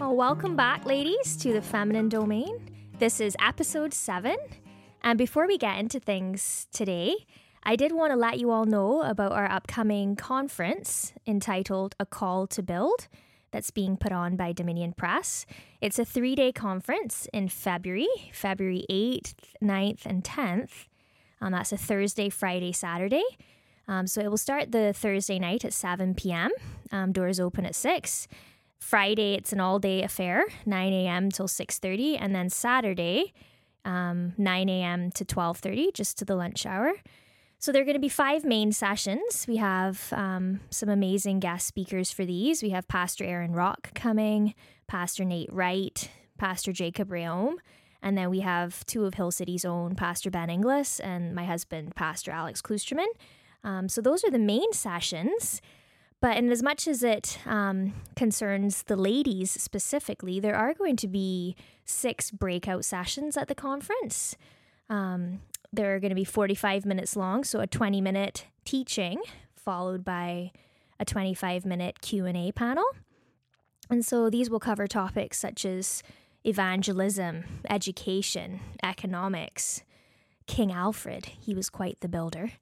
Well, welcome back, ladies, to the feminine domain. This is episode seven. And before we get into things today, I did want to let you all know about our upcoming conference entitled A Call to Build that's being put on by Dominion Press. It's a three day conference in February, February 8th, 9th, and 10th. Um, that's a Thursday, Friday, Saturday. Um, so it will start the Thursday night at 7 p.m. Um, doors open at 6. Friday, it's an all day affair, 9 a.m. till 6.30. And then Saturday, um, 9 a.m. to 12.30, just to the lunch hour. So there are going to be five main sessions. We have um, some amazing guest speakers for these. We have Pastor Aaron Rock coming, Pastor Nate Wright, Pastor Jacob Reaume, and then we have two of Hill City's own, Pastor Ben Inglis and my husband, Pastor Alex Kloosterman. Um, so those are the main sessions. But in as much as it um, concerns the ladies specifically, there are going to be six breakout sessions at the conference. Um, they're going to be 45 minutes long, so a 20 minute teaching followed by a 25 minute Q&A panel. And so these will cover topics such as evangelism, education, economics. King Alfred, he was quite the builder.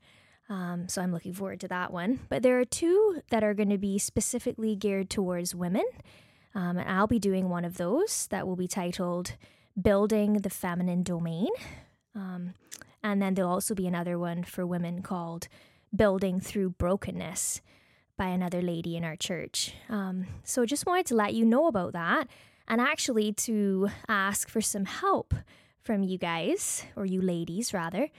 Um, so I'm looking forward to that one. But there are two that are going to be specifically geared towards women. Um, and I'll be doing one of those that will be titled Building the Feminine Domain. Um, and then there'll also be another one for women called Building Through Brokenness by another lady in our church. Um, so just wanted to let you know about that and actually to ask for some help from you guys, or you ladies rather.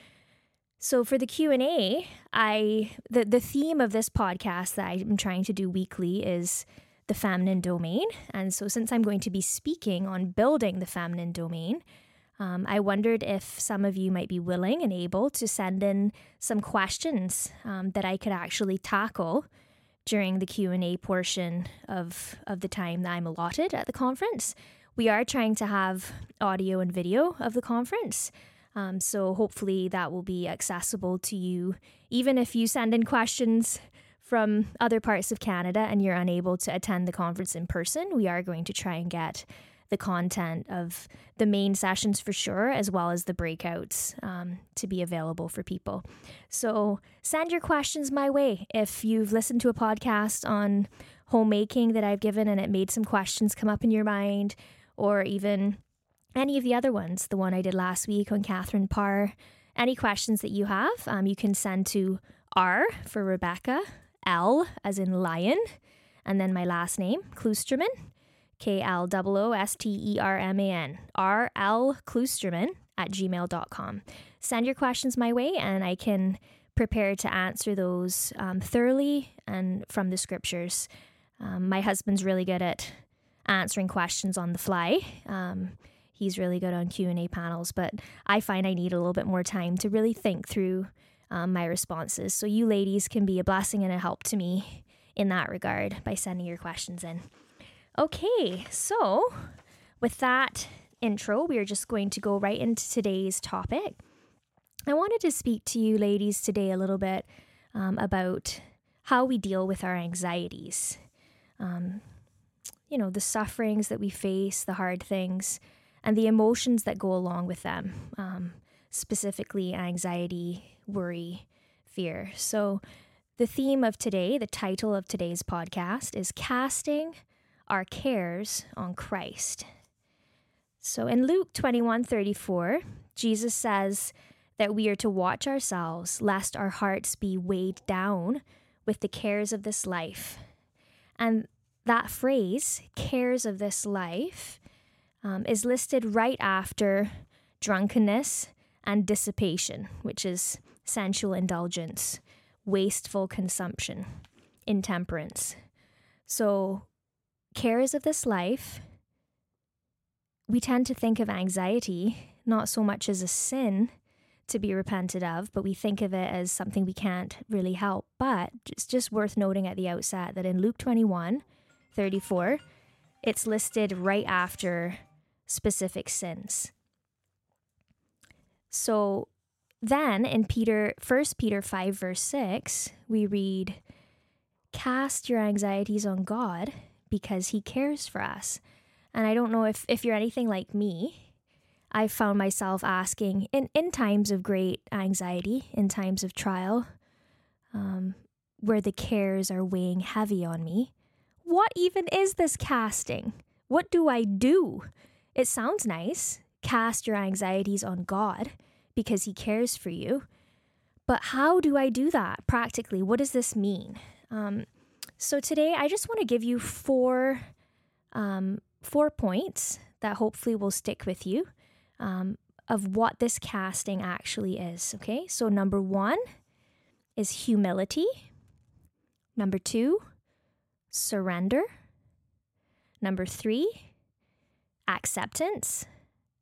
So for the Q&A, I the, the theme of this podcast that I'm trying to do weekly is the feminine domain. And so since I'm going to be speaking on building the feminine domain, um, I wondered if some of you might be willing and able to send in some questions um, that I could actually tackle during the Q&A portion of, of the time that I'm allotted at the conference. We are trying to have audio and video of the conference. Um, so hopefully that will be accessible to you, even if you send in questions from other parts of Canada and you're unable to attend the conference in person. We are going to try and get the content of the main sessions for sure, as well as the breakouts um, to be available for people. So send your questions my way. If you've listened to a podcast on homemaking that I've given and it made some questions come up in your mind, or even any of the other ones, the one I did last week on Catherine Parr, any questions that you have, um, you can send to R for Rebecca, L as in lion, and then my last name, Kloosterman, K L O O S T E R M A N, R L Kloosterman at gmail.com. Send your questions my way and I can prepare to answer those um, thoroughly and from the scriptures. Um, my husband's really good at answering questions on the fly. Um, he's really good on q&a panels but i find i need a little bit more time to really think through um, my responses so you ladies can be a blessing and a help to me in that regard by sending your questions in Okay, so with that intro, we are just going to go right into today's topic. I wanted to speak to you ladies today a little bit um, about how we deal with our anxieties. Um, you know, the sufferings that we face, the hard things, and the emotions that go along with them, um, specifically anxiety, worry, fear. So, the theme of today, the title of today's podcast is Casting our cares on Christ. So in Luke 21 34, Jesus says that we are to watch ourselves lest our hearts be weighed down with the cares of this life. And that phrase, cares of this life, um, is listed right after drunkenness and dissipation, which is sensual indulgence, wasteful consumption, intemperance. So cares of this life, we tend to think of anxiety not so much as a sin to be repented of, but we think of it as something we can't really help. But it's just worth noting at the outset that in Luke 21 34, it's listed right after specific sins. So then in Peter 1 Peter 5 verse 6, we read, Cast your anxieties on God because he cares for us. And I don't know if, if you're anything like me. I've found myself asking in, in times of great anxiety, in times of trial, um, where the cares are weighing heavy on me, what even is this casting? What do I do? It sounds nice. Cast your anxieties on God because He cares for you. But how do I do that practically? What does this mean? Um, so today, I just want to give you four um, four points that hopefully will stick with you um, of what this casting actually is. Okay, so number one is humility. Number two, surrender. Number three, acceptance.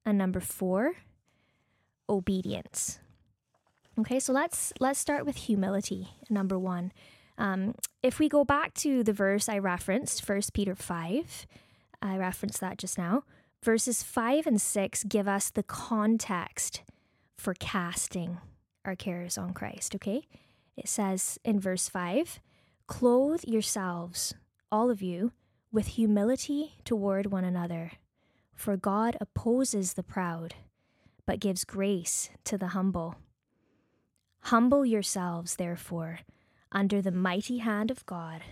And number four, obedience. Okay, so let's let's start with humility. Number one, um, if we go back to the verse I referenced, First Peter five, I referenced that just now. Verses five and six give us the context for casting our cares on Christ. Okay, it says in verse five, "Clothe yourselves, all of you, with humility toward one another, for God opposes the proud, but gives grace to the humble." Humble yourselves, therefore, under the mighty hand of God,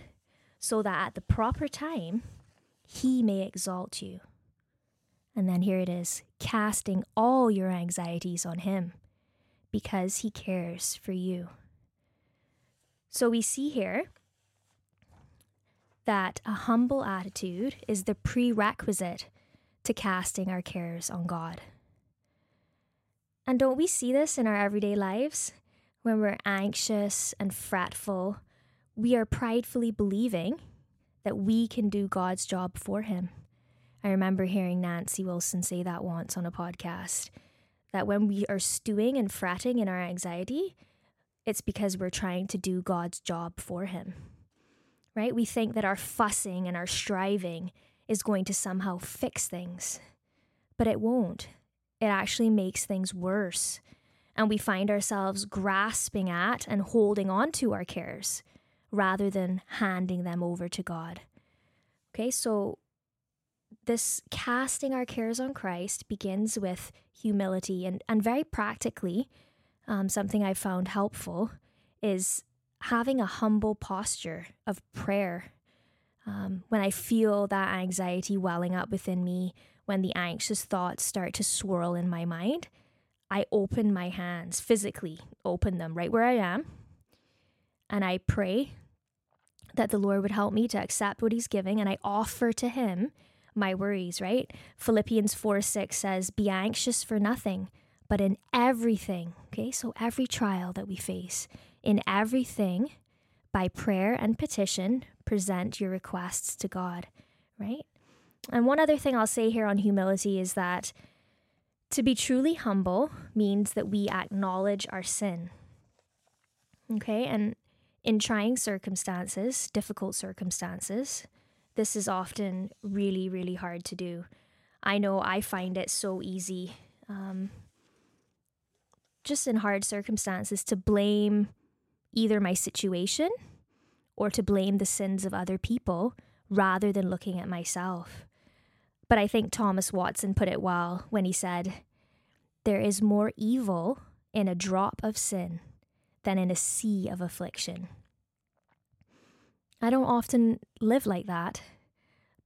so that at the proper time he may exalt you. And then here it is casting all your anxieties on him, because he cares for you. So we see here that a humble attitude is the prerequisite to casting our cares on God. And don't we see this in our everyday lives? when we're anxious and fretful, we are pridefully believing that we can do God's job for Him. I remember hearing Nancy Wilson say that once on a podcast that when we are stewing and fretting in our anxiety, it's because we're trying to do God's job for Him. Right? We think that our fussing and our striving is going to somehow fix things, but it won't. It actually makes things worse and we find ourselves grasping at and holding on to our cares rather than handing them over to God. Okay, so this casting our cares on Christ begins with humility, and, and very practically, um, something I found helpful is having a humble posture of prayer. Um, when I feel that anxiety welling up within me, when the anxious thoughts start to swirl in my mind, I open my hands, physically open them right where I am, and I pray that the Lord would help me to accept what He's giving, and I offer to Him my worries, right? Philippians 4 6 says, Be anxious for nothing, but in everything, okay? So every trial that we face, in everything, by prayer and petition, present your requests to God, right? And one other thing I'll say here on humility is that to be truly humble means that we acknowledge our sin. Okay, and in trying circumstances, difficult circumstances, this is often really, really hard to do. I know I find it so easy, um, just in hard circumstances, to blame either my situation or to blame the sins of other people rather than looking at myself. But I think Thomas Watson put it well when he said, There is more evil in a drop of sin than in a sea of affliction. I don't often live like that,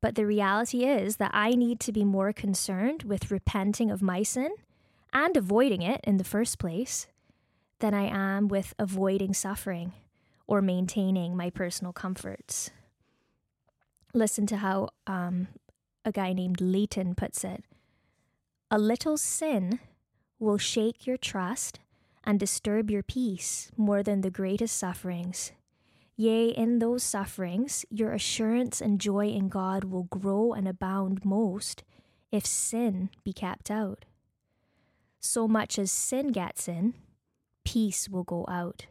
but the reality is that I need to be more concerned with repenting of my sin and avoiding it in the first place than I am with avoiding suffering or maintaining my personal comforts. Listen to how um, a guy named Leighton puts it A little sin will shake your trust and disturb your peace more than the greatest sufferings. Yea, in those sufferings, your assurance and joy in God will grow and abound most if sin be kept out. So much as sin gets in, peace will go out.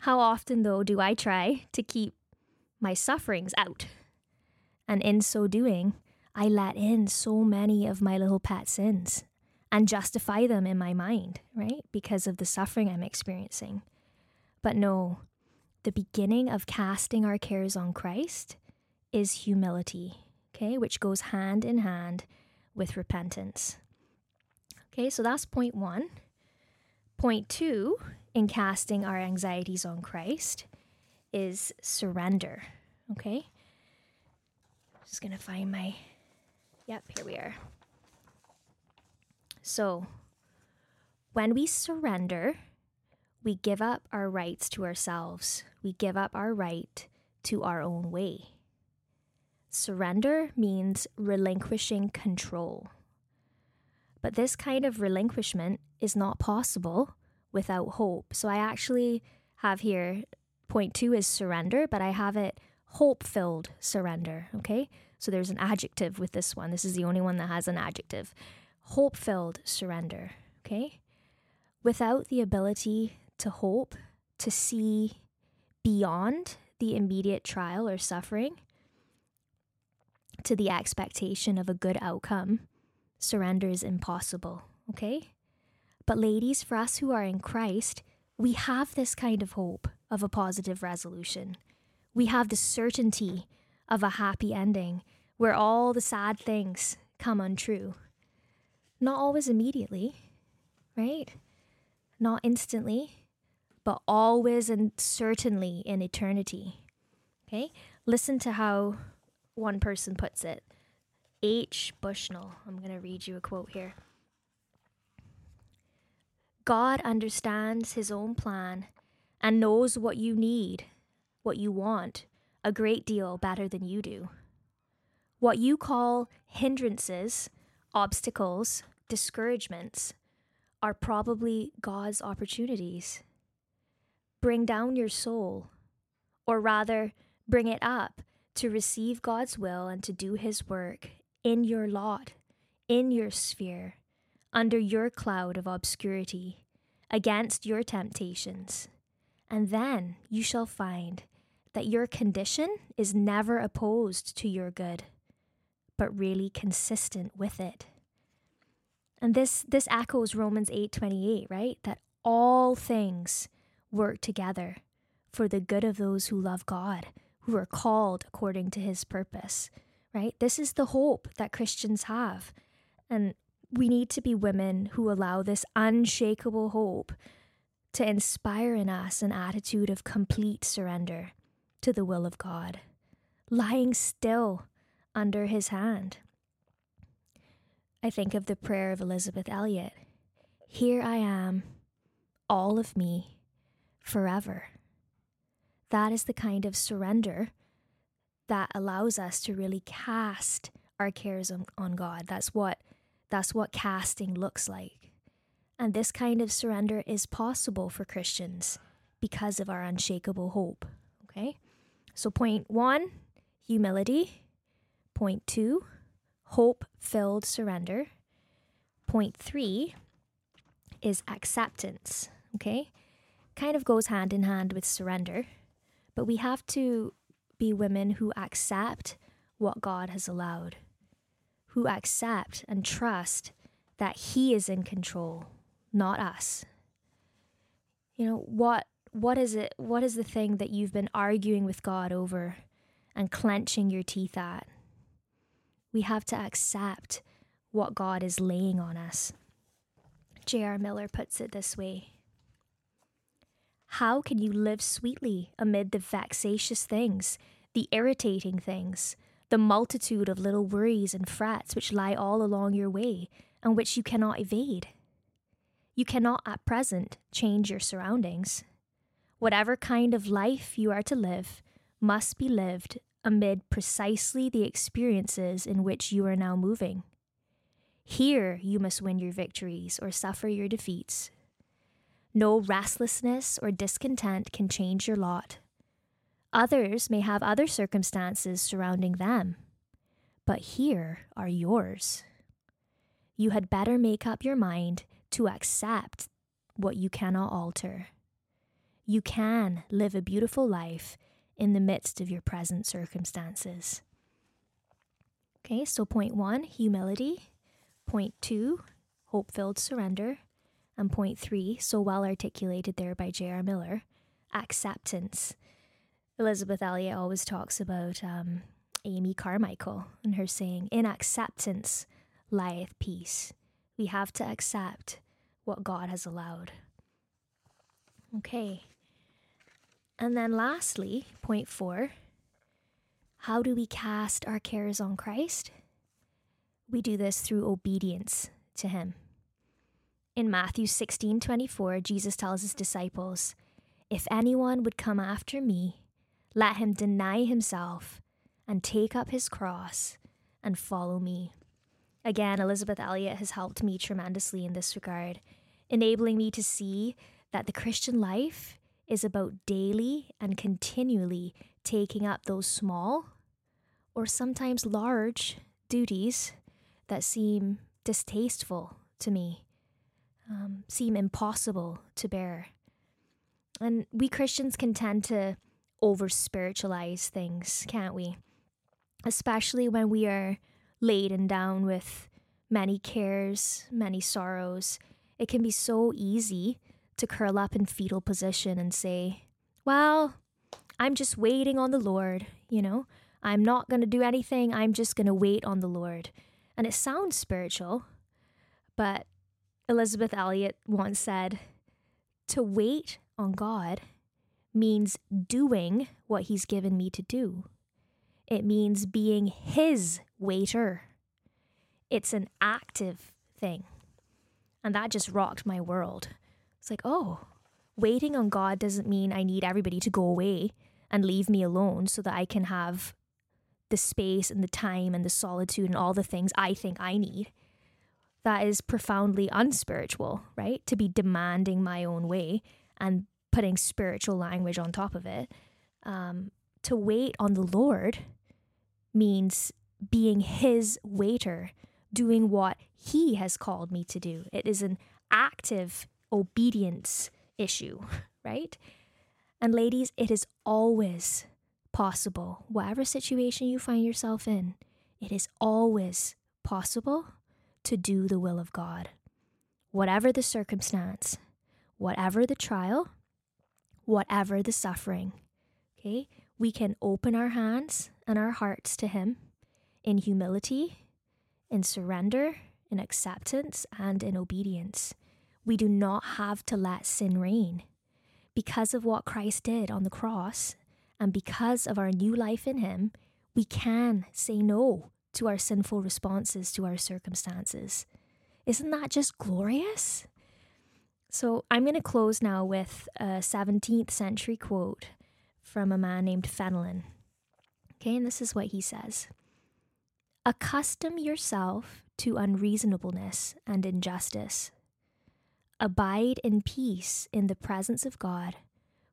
How often, though, do I try to keep my sufferings out? And in so doing, I let in so many of my little pet sins and justify them in my mind, right? Because of the suffering I'm experiencing. But no, the beginning of casting our cares on Christ is humility. okay, which goes hand in hand with repentance. Okay, so that's point one. Point two in casting our anxieties on Christ is surrender. Okay, just gonna find my, yep, here we are. So, when we surrender, we give up our rights to ourselves. We give up our right to our own way. Surrender means relinquishing control. But this kind of relinquishment is not possible without hope. So I actually have here point two is surrender, but I have it hope filled surrender. Okay. So there's an adjective with this one. This is the only one that has an adjective. Hope filled surrender. Okay. Without the ability to hope, to see beyond the immediate trial or suffering, to the expectation of a good outcome, surrender is impossible. Okay. But, ladies, for us who are in Christ, we have this kind of hope of a positive resolution. We have the certainty of a happy ending where all the sad things come untrue. Not always immediately, right? Not instantly, but always and certainly in eternity. Okay? Listen to how one person puts it. H. Bushnell. I'm going to read you a quote here. God understands his own plan and knows what you need, what you want, a great deal better than you do. What you call hindrances, obstacles, discouragements are probably God's opportunities. Bring down your soul, or rather, bring it up to receive God's will and to do His work in your lot, in your sphere, under your cloud of obscurity, against your temptations. And then you shall find that your condition is never opposed to your good, but really consistent with it. And this this echoes Romans 8:28, right? That all things work together for the good of those who love God, who are called according to his purpose, right? This is the hope that Christians have. And we need to be women who allow this unshakable hope to inspire in us an attitude of complete surrender to the will of God, lying still under his hand. I think of the prayer of Elisabeth Elliot Here I am, all of me, forever. That is the kind of surrender that allows us to really cast our cares on, on God. That's what that's what casting looks like. And this kind of surrender is possible for Christians because of our unshakable hope. Okay? So, point one, humility. Point two, hope filled surrender. Point three is acceptance. Okay? Kind of goes hand in hand with surrender, but we have to be women who accept what God has allowed who accept and trust that He is in control, not us. You know, what what is it what is the thing that you've been arguing with God over and clenching your teeth at? We have to accept what God is laying on us. J.R. Miller puts it this way How can you live sweetly amid the vexatious things, the irritating things, the multitude of little worries and frets which lie all along your way and which you cannot evade. You cannot at present change your surroundings. Whatever kind of life you are to live must be lived amid precisely the experiences in which you are now moving. Here you must win your victories or suffer your defeats. No restlessness or discontent can change your lot. Others may have other circumstances surrounding them, but here are yours. You had better make up your mind to accept what you cannot alter. You can live a beautiful life in the midst of your present circumstances. Okay, so point one, humility. Point two, hope filled surrender. And point three, so well articulated there by J.R. Miller, acceptance. Elisabeth Elliot always talks about um, Amy Carmichael and her saying, In acceptance lieth peace. We have to accept what God has allowed. Okay. And then lastly, point four how do we cast our cares on Christ? We do this through obedience to Him. In Matthew 16 24, Jesus tells his disciples, If anyone would come after me, let him deny himself and take up his cross and follow me. Again, Elisabeth Elliot has helped me tremendously in this regard, enabling me to see that the Christian life is about daily and continually taking up those small or sometimes large duties that seem distasteful to me, um, seem impossible to bear. And we Christians can tend to over spiritualize things, can't we? Especially when we are laden down with many cares, many sorrows. It can be so easy to curl up in fetal position and say, Well, I'm just waiting on the Lord, you know? I'm not going to do anything. I'm just going to wait on the Lord. And it sounds spiritual, but Elisabeth Elliot once said, To wait on God means doing what He's given me to do. It means being His waiter. It's an active thing. And that just rocked my world. It's like, oh, waiting on God doesn't mean I need everybody to go away and leave me alone so that I can have the space and the time and the solitude and all the things I think I need. That is profoundly unspiritual, right? To be demanding my own way and putting spiritual language on top of it. Um, to wait on the Lord means being His waiter, doing what He has called me to do. It is an active obedience issue, right? And ladies, it is always possible, whatever situation you find yourself in, it is always possible to do the will of God. Whatever the circumstance, whatever the trial, whatever the suffering, okay, we can open our hands and our hearts to Him in humility, in surrender, in acceptance, and in obedience. We do not have to let sin reign. Because of what Christ did on the cross, and because of our new life in Him, we can say no to our sinful responses to our circumstances. Isn't that just glorious? So I'm going to close now with a 17th century quote from a man named Fenelon. Okay, and this is what he says Accustom yourself to unreasonableness and injustice Abide in peace in the presence of God,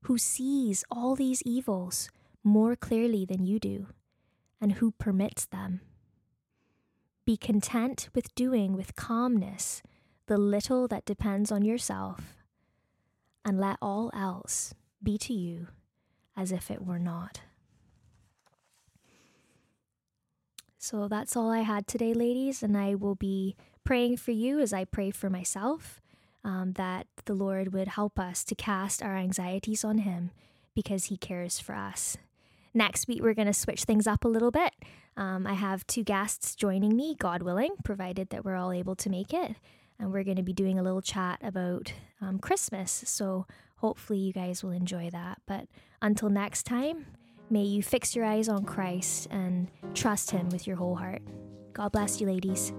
who sees all these evils more clearly than you do, and who permits them. Be content with doing with calmness the little that depends on yourself, and let all else be to you as if it were not. So that's all I had today, ladies, and I will be praying for you as I pray for myself um, that the Lord would help us to cast our anxieties on Him because He cares for us. Next week, we're going to switch things up a little bit. Um, I have two guests joining me, God willing, provided that we're all able to make it. And we're going to be doing a little chat about um, Christmas. So hopefully, you guys will enjoy that. But until next time, may you fix your eyes on Christ and trust Him with your whole heart. God bless you, ladies.